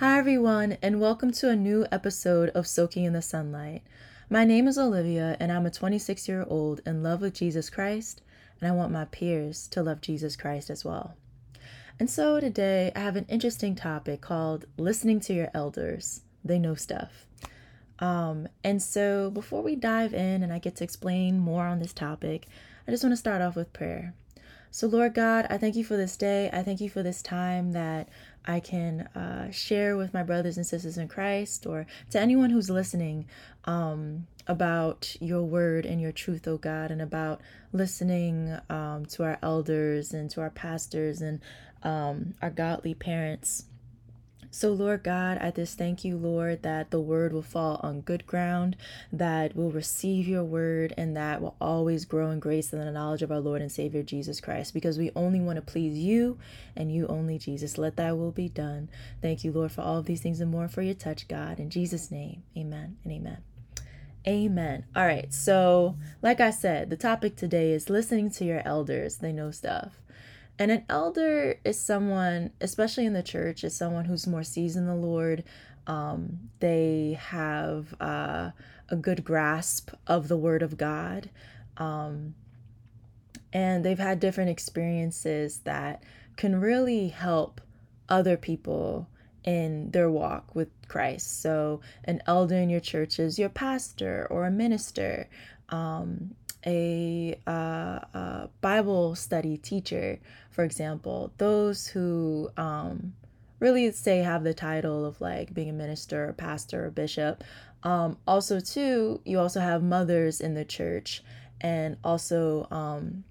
Hi, everyone, and welcome to a new episode of Soaking in the Sunlight. My name is Olivia, and I'm a 26 year old in love with Jesus Christ, and I want my peers to love Jesus Christ as well. And so today I have an interesting topic called listening to your elders. They know stuff. Um, and so before we dive in and I get to explain more on this topic, I just want to start off with prayer. So, Lord God, I thank you for this day. I thank you for this time that I can uh, share with my brothers and sisters in Christ or to anyone who's listening um, about your word and your truth, oh God, and about listening um, to our elders and to our pastors and um, our godly parents. So, Lord God, I just thank you, Lord, that the word will fall on good ground, that we'll receive your word, and that will always grow in grace and the knowledge of our Lord and Savior Jesus Christ, because we only want to please you and you only, Jesus. Let thy will be done. Thank you, Lord, for all of these things and more for your touch, God. In Jesus' name, amen and amen. Amen. All right. So, like I said, the topic today is listening to your elders. They know stuff. And an elder is someone, especially in the church, is someone who's more seasoned in the Lord. Um, they have uh, a good grasp of the Word of God. Um, and they've had different experiences that can really help other people in their walk with Christ. So, an elder in your church is your pastor or a minister. Um, a, uh, a, Bible study teacher, for example, those who um, really say have the title of like being a minister, or pastor, or bishop. Um, also, too, you also have mothers in the church, and also um,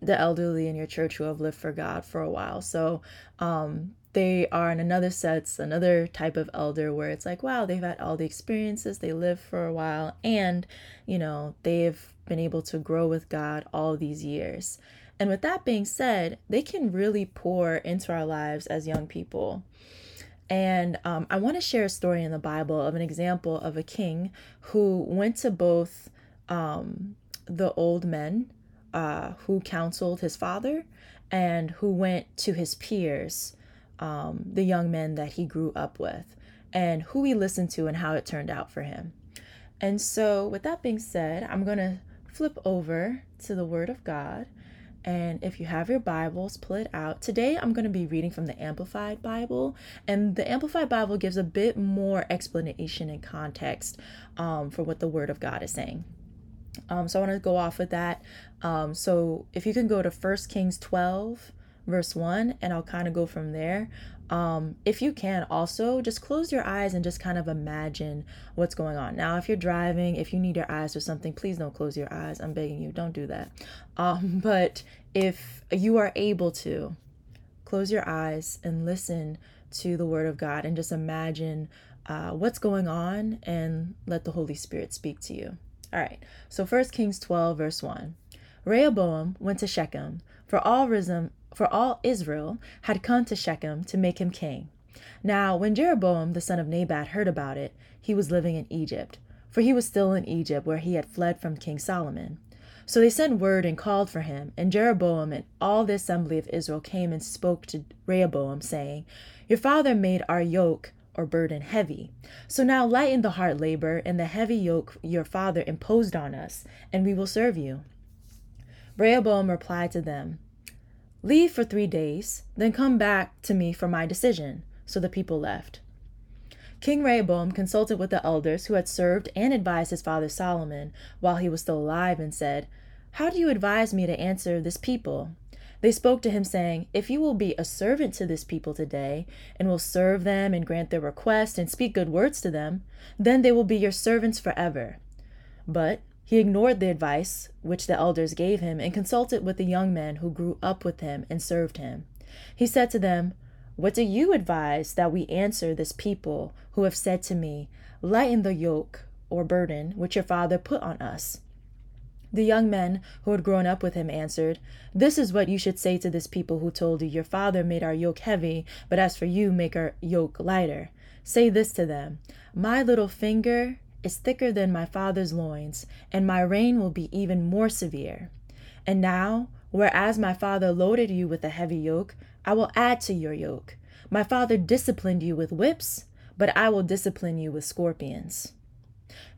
the elderly in your church who have lived for God for a while. So um, they are in another sense, another type of elder where it's like, wow, they've had all the experiences, they lived for a while, and you know, they've been able to grow with God all these years. And with that being said, they can really pour into our lives as young people. And um, I want to share a story in the Bible of an example of a king who went to both um, the old men uh, who counseled his father and who went to his peers, um, the young men that he grew up with, and who he listened to and how it turned out for him. And so, with that being said, I'm going to flip over to the Word of God. And if you have your Bibles, pull it out. Today I'm going to be reading from the Amplified Bible. And the Amplified Bible gives a bit more explanation and context um, for what the Word of God is saying. Um, so I want to go off with that. Um, so if you can go to 1 Kings 12, verse 1, and I'll kind of go from there. Um, if you can, also just close your eyes and just kind of imagine what's going on. Now, if you're driving, if you need your eyes for something, please don't close your eyes. I'm begging you, don't do that. Um, but if you are able to, close your eyes and listen to the Word of God and just imagine uh, what's going on and let the Holy Spirit speak to you. All right, so 1 Kings 12, verse 1. Rehoboam went to Shechem, for all, Rizim, for all Israel had come to Shechem to make him king. Now, when Jeroboam the son of Nebat heard about it, he was living in Egypt, for he was still in Egypt where he had fled from King Solomon. So they sent word and called for him, and Jeroboam and all the assembly of Israel came and spoke to Rehoboam, saying, Your father made our yoke or burden heavy. So now lighten the hard labor and the heavy yoke your father imposed on us, and we will serve you. Rehoboam replied to them, Leave for three days, then come back to me for my decision. So the people left. King Rehoboam consulted with the elders who had served and advised his father Solomon while he was still alive and said, How do you advise me to answer this people? They spoke to him, saying, If you will be a servant to this people today, and will serve them and grant their request and speak good words to them, then they will be your servants forever. But he ignored the advice which the elders gave him and consulted with the young men who grew up with him and served him. He said to them, What do you advise that we answer this people who have said to me, Lighten the yoke or burden which your father put on us? The young men who had grown up with him answered, This is what you should say to this people who told you, Your father made our yoke heavy, but as for you, make our yoke lighter. Say this to them My little finger is thicker than my father's loins, and my reign will be even more severe. And now, whereas my father loaded you with a heavy yoke, I will add to your yoke. My father disciplined you with whips, but I will discipline you with scorpions.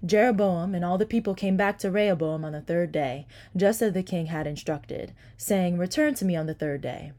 Jeroboam and all the people came back to Rehoboam on the third day, just as the king had instructed, saying, Return to me on the third day.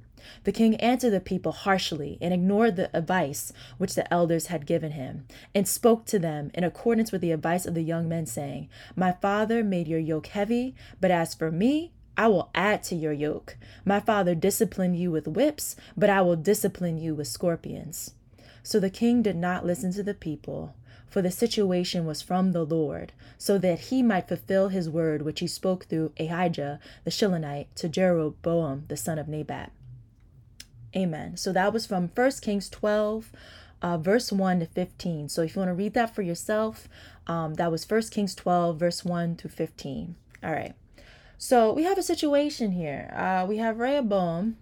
The king answered the people harshly and ignored the advice which the elders had given him, and spoke to them in accordance with the advice of the young men, saying, My father made your yoke heavy, but as for me, I will add to your yoke. My father disciplined you with whips, but I will discipline you with scorpions. So the king did not listen to the people, for the situation was from the Lord, so that he might fulfill his word which he spoke through Ahijah the Shilonite to Jeroboam the son of Nebat. Amen. So that was from 1 Kings 12, uh, verse 1 to 15. So if you want to read that for yourself, um, that was 1 Kings 12, verse 1 to 15. All right. So we have a situation here. Uh, we have Rehoboam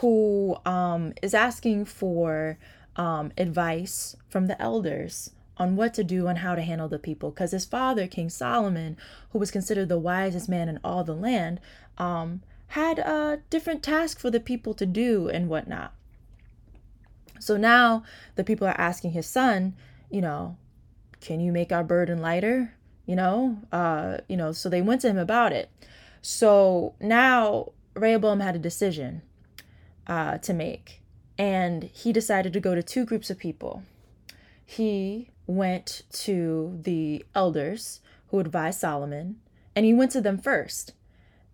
who um, is asking for um, advice from the elders on what to do and how to handle the people because his father king solomon who was considered the wisest man in all the land um, had a different task for the people to do and whatnot. So now the people are asking his son, you know, can you make our burden lighter? You know, uh, you know, so they went to him about it. So now Rehoboam had a decision uh, to make, and he decided to go to two groups of people. He went to the elders who advised Solomon, and he went to them first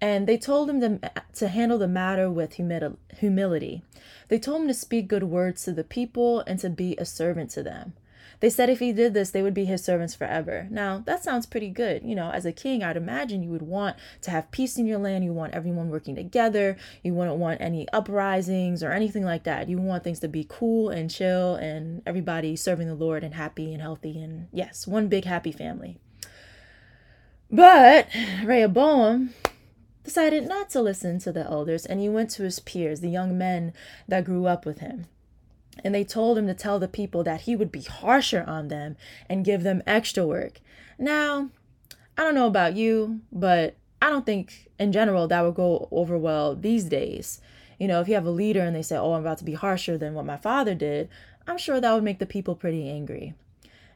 and they told him to, to handle the matter with humi- humility. They told him to speak good words to the people and to be a servant to them. They said if he did this, they would be his servants forever. Now, that sounds pretty good. You know, as a king, I'd imagine you would want to have peace in your land. You want everyone working together. You wouldn't want any uprisings or anything like that. You want things to be cool and chill and everybody serving the Lord and happy and healthy and, yes, one big happy family. But Rehoboam, decided not to listen to the elders and he went to his peers, the young men that grew up with him. And they told him to tell the people that he would be harsher on them and give them extra work. Now, I don't know about you, but I don't think in general that would go over well these days. You know, if you have a leader and they say, Oh, I'm about to be harsher than what my father did, I'm sure that would make the people pretty angry.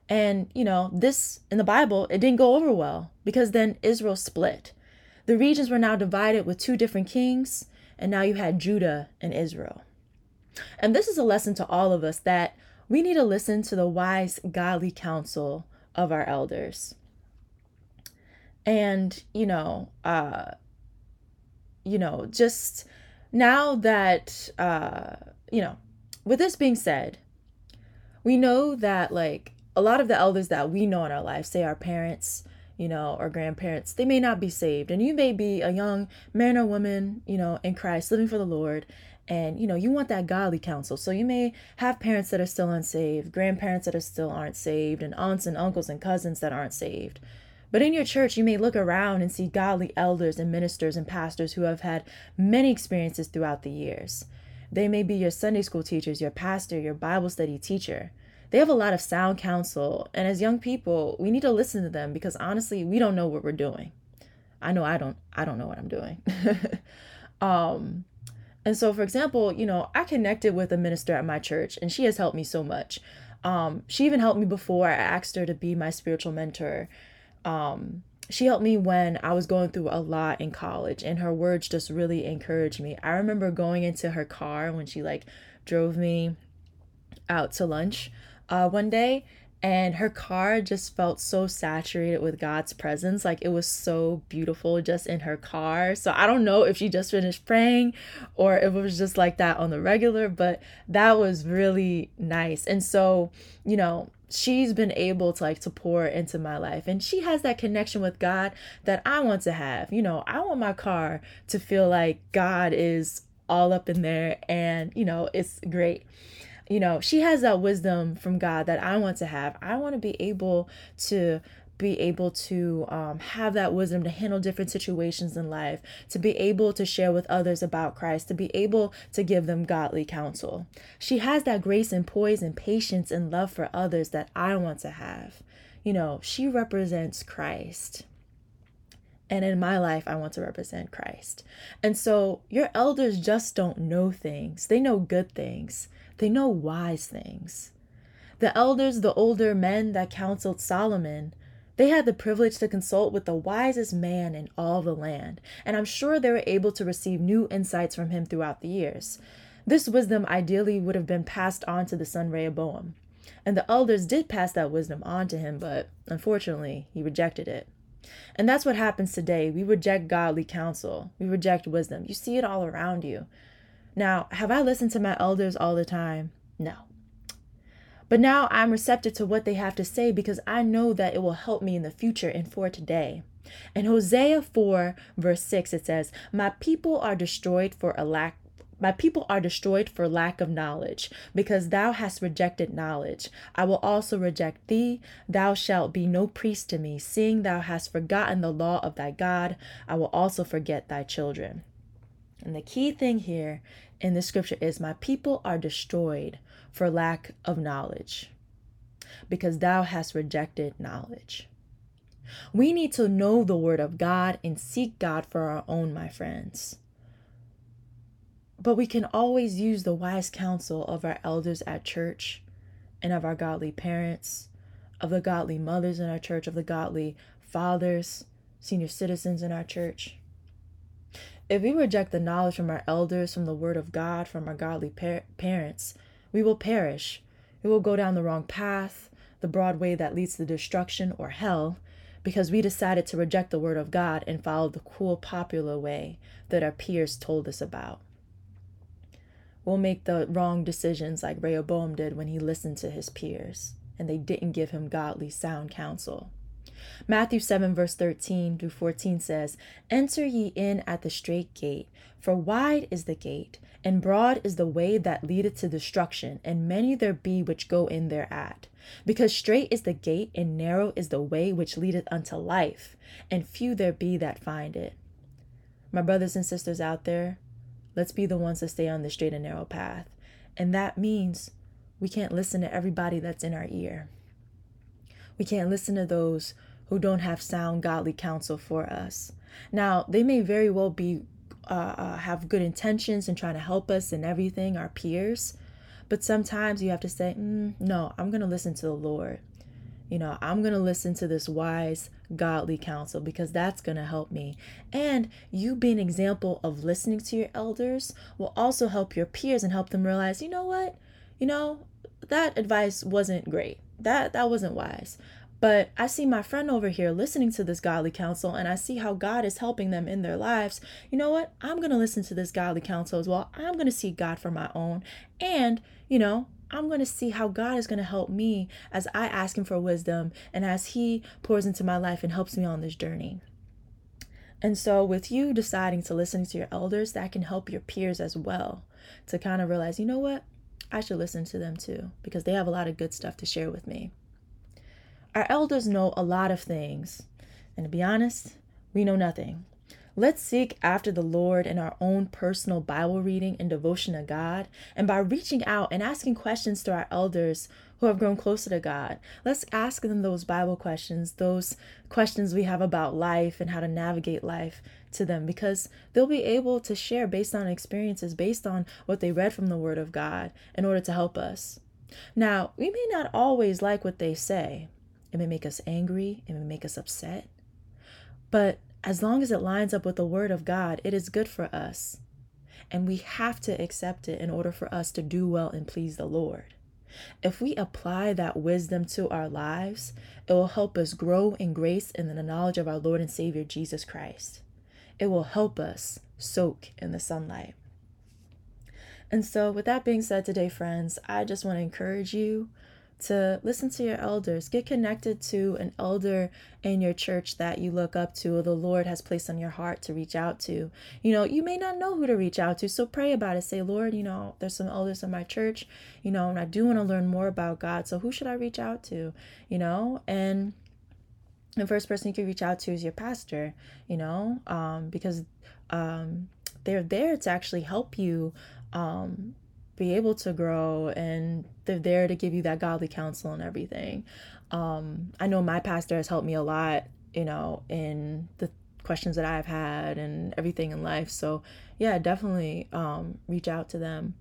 And, you know, this in the Bible, it didn't go over well because then Israel split. The regions were now divided with two different kings, and now you had Judah and Israel. And this is a lesson to all of us that we need to listen to the wise, godly counsel of our elders. And, you know, uh, you know, just now that, uh, you know, with this being said, we know that like a lot of the elders that we know in our life, say our parents, you know, or grandparents, they may not be saved. And you may be a young man or woman, you know, in Christ, living for the Lord. And, you know, you want that godly counsel. So you may have parents that are still unsaved, grandparents that are still aren't saved, and aunts and uncles and cousins that aren't saved. But in your church, you may look around and see godly elders and ministers and pastors who have had many experiences throughout the years. They may be your Sunday school teachers, your pastor, your Bible study teacher they have a lot of sound counsel. And as young people, we need to listen to them because honestly, we don't know what we're doing. I know I don't I don't know what I'm doing. um and so for example, you know, I connected with a minister at my church and she has helped me so much. Um she even helped me before I asked her to be my spiritual mentor. Um she helped me when I was going through a lot in college and her words just really encouraged me. I remember going into her car when she like drove me out to lunch uh, one day and her car just felt so saturated with God's presence. Like it was so beautiful just in her car. So I don't know if she just finished praying or if it was just like that on the regular, but that was really nice. And so, you know, she's been able to like to pour into my life and she has that connection with God that I want to have. You know, I want my car to feel like God is all up in there and, you know, it's great you know, she has that wisdom from God that I want to have. I want to be able to be able to um, have that wisdom to handle different situations in life, to be able to share with others about Christ, to be able to give them godly counsel. She has that grace and poise and patience and love for others that I want to have. You know, she represents Christ. And in my life, I want to represent Christ. And so your elders just don't know things. They know good things, they know wise things. The elders, the older men that counseled Solomon, they had the privilege to consult with the wisest man in all the land, and I'm sure they were able to receive new insights from him throughout the years. This wisdom ideally would have been passed on to the son Rehoboam. And the elders did pass that wisdom on to him, but unfortunately, he rejected it. And that's what happens today. We reject godly counsel, we reject wisdom. You see it all around you. Now, have I listened to my elders all the time? No. But now I'm receptive to what they have to say because I know that it will help me in the future and for today. In Hosea 4, verse 6, it says, My people are destroyed for a lack my people are destroyed for lack of knowledge, because thou hast rejected knowledge. I will also reject thee. Thou shalt be no priest to me, seeing thou hast forgotten the law of thy God. I will also forget thy children. And the key thing here in the scripture is, My people are destroyed for lack of knowledge, because thou hast rejected knowledge. We need to know the word of God and seek God for our own, my friends. But we can always use the wise counsel of our elders at church and of our godly parents, of the godly mothers in our church, of the godly fathers, senior citizens in our church. If we reject the knowledge from our elders, from the word of God, from our godly par- parents, we will perish. We will go down the wrong path, the broad way that leads to destruction or hell, because we decided to reject the word of God and follow the cool, popular way that our peers told us about We'll make the wrong decisions like Rehoboam did when he listened to his peers and they didn't give him godly, sound counsel. Matthew 7, verse 13 through 14 says, Enter ye in at the strait gate, for wide is the gate, and broad is the way that leadeth to destruction, and many there be which go in thereat. Because strait is the gate, and narrow is the way which leadeth unto life, and few there be that find it. My brothers and sisters out there, Let's be the ones that stay on the straight and narrow path. And that means we can't listen to everybody that's in our ear. We can't listen to those who don't have sound godly counsel for us. Now, they may very well be uh, uh, have good intentions and trying to help us and everything, our peers. But sometimes you have to say, mm, no, I'm going to listen to the Lord. You know, I'm going to listen to this wise, godly counsel because that's going to help me. And you being an example of listening to your elders will also help your peers and help them realize, you know what? You know, that advice wasn't great. That that wasn't wise. But I see my friend over here listening to this godly counsel and I see how God is helping them in their lives. You know what? I'm going to listen to this godly counsel as well. I'm going to seek God for my own. And, you know, I'm going to see how God is going to help me as I ask Him for wisdom and as He pours into my life and helps me on this journey. And so, with you deciding to listen to your elders, that can help your peers as well to kind of realize, you know what? I should listen to them too because they have a lot of good stuff to share with me. Our elders know a lot of things, and to be honest, we know nothing. Let's seek after the Lord in our own personal Bible reading and devotion to God, and by reaching out and asking questions to our elders who have grown closer to God. Let's ask them those Bible questions, those questions we have about life and how to navigate life to them, because they'll be able to share based on experiences, based on what they read from the Word of God in order to help us. Now, we may not always like what they say. It may make us angry, it may make us upset. But as long as it lines up with the Word of God, it is good for us. And we have to accept it in order for us to do well and please the Lord. If we apply that wisdom to our lives, it will help us grow in grace and in the knowledge of our Lord and Savior Jesus Christ. It will help us soak in the sunlight. And so, with that being said today, friends, I just want to encourage you to listen to your elders. Get connected to an elder in your church that you look up to or the Lord has placed on your heart to reach out to. You know, you may not know who to reach out to, so pray about it. Say, Lord, you know, there's some elders in my church, you know, and I do want to learn more about God. So who should I reach out to? You know, and the first person you can reach out to is your pastor, you know, um, because um, they're there to actually help you um, be able to grow and they're there to give you that godly counsel and everything. Um, I know my pastor has helped me a lot, you know, in the questions that I've had and everything in life. So, yeah, definitely um, reach out to them.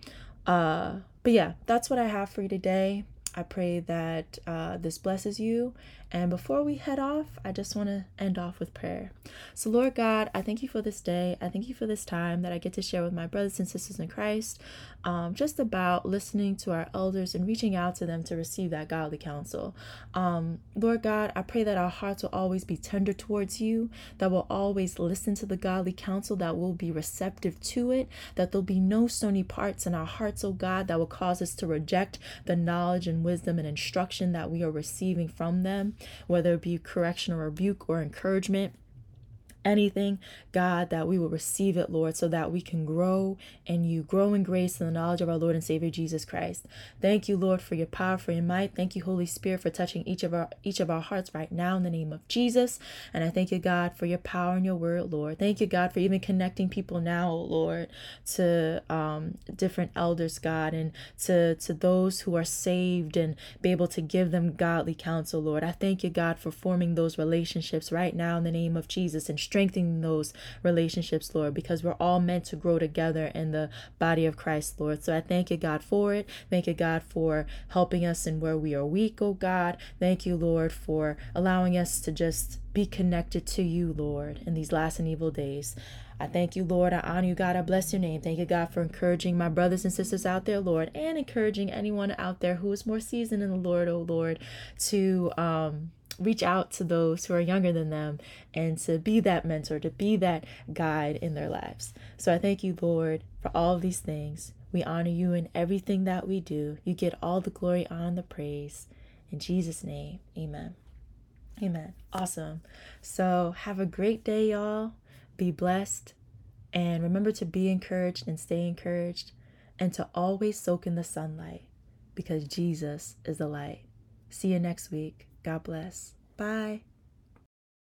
Uh, but yeah, that's what I have for you today. I pray that uh, this blesses you. And before we head off, I just want to end off with prayer. So, Lord God, I thank you for this day. I thank you for this time that I get to share with my brothers and sisters in Christ, um, just about listening to our elders and reaching out to them to receive that godly counsel. Um, Lord God, I pray that our hearts will always be tender towards you, that we'll always listen to the godly counsel, that we'll be receptive to it, that there'll be no stony parts in our hearts, oh God, that will cause us to reject the knowledge and wisdom and instruction that we are receiving from them, whether it be correction or rebuke or encouragement anything, God, that we will receive it, Lord, so that we can grow in you, grow in grace and the knowledge of our Lord and Savior Jesus Christ. Thank you, Lord, for your power, for your might. Thank you, Holy Spirit, for touching each of our each of our hearts right now in the name of Jesus. And I thank you, God, for your power and your word, Lord. Thank you, God, for even connecting people now, Lord, to um, different elders, God, and to to those who are saved and be able to give them godly counsel, Lord. I thank you, God, for forming those relationships right now in the name of Jesus and strengthening those relationships, Lord, because we're all meant to grow together in the body of Christ, Lord. So I thank you, God, for it. Thank you, God, for helping us in where we are weak, oh God. Thank you, Lord, for allowing us to just be connected to you, Lord, in these last and evil days. I thank you, Lord. I honor you, God. I bless your name. Thank you, God, for encouraging my brothers and sisters out there, Lord, and encouraging anyone out there who is more seasoned in the Lord, oh Lord, to um reach out to those who are younger than them and to be that mentor, to be that guide in their lives. So I thank you, Lord, for all of these things. We honor you in everything that we do. You get all the glory, on the praise. In Jesus' name, amen. Amen. Awesome. So have a great day, y'all. Be blessed. And remember to be encouraged and stay encouraged and to always soak in the sunlight because Jesus is the light. See you next week. God bless. Bye.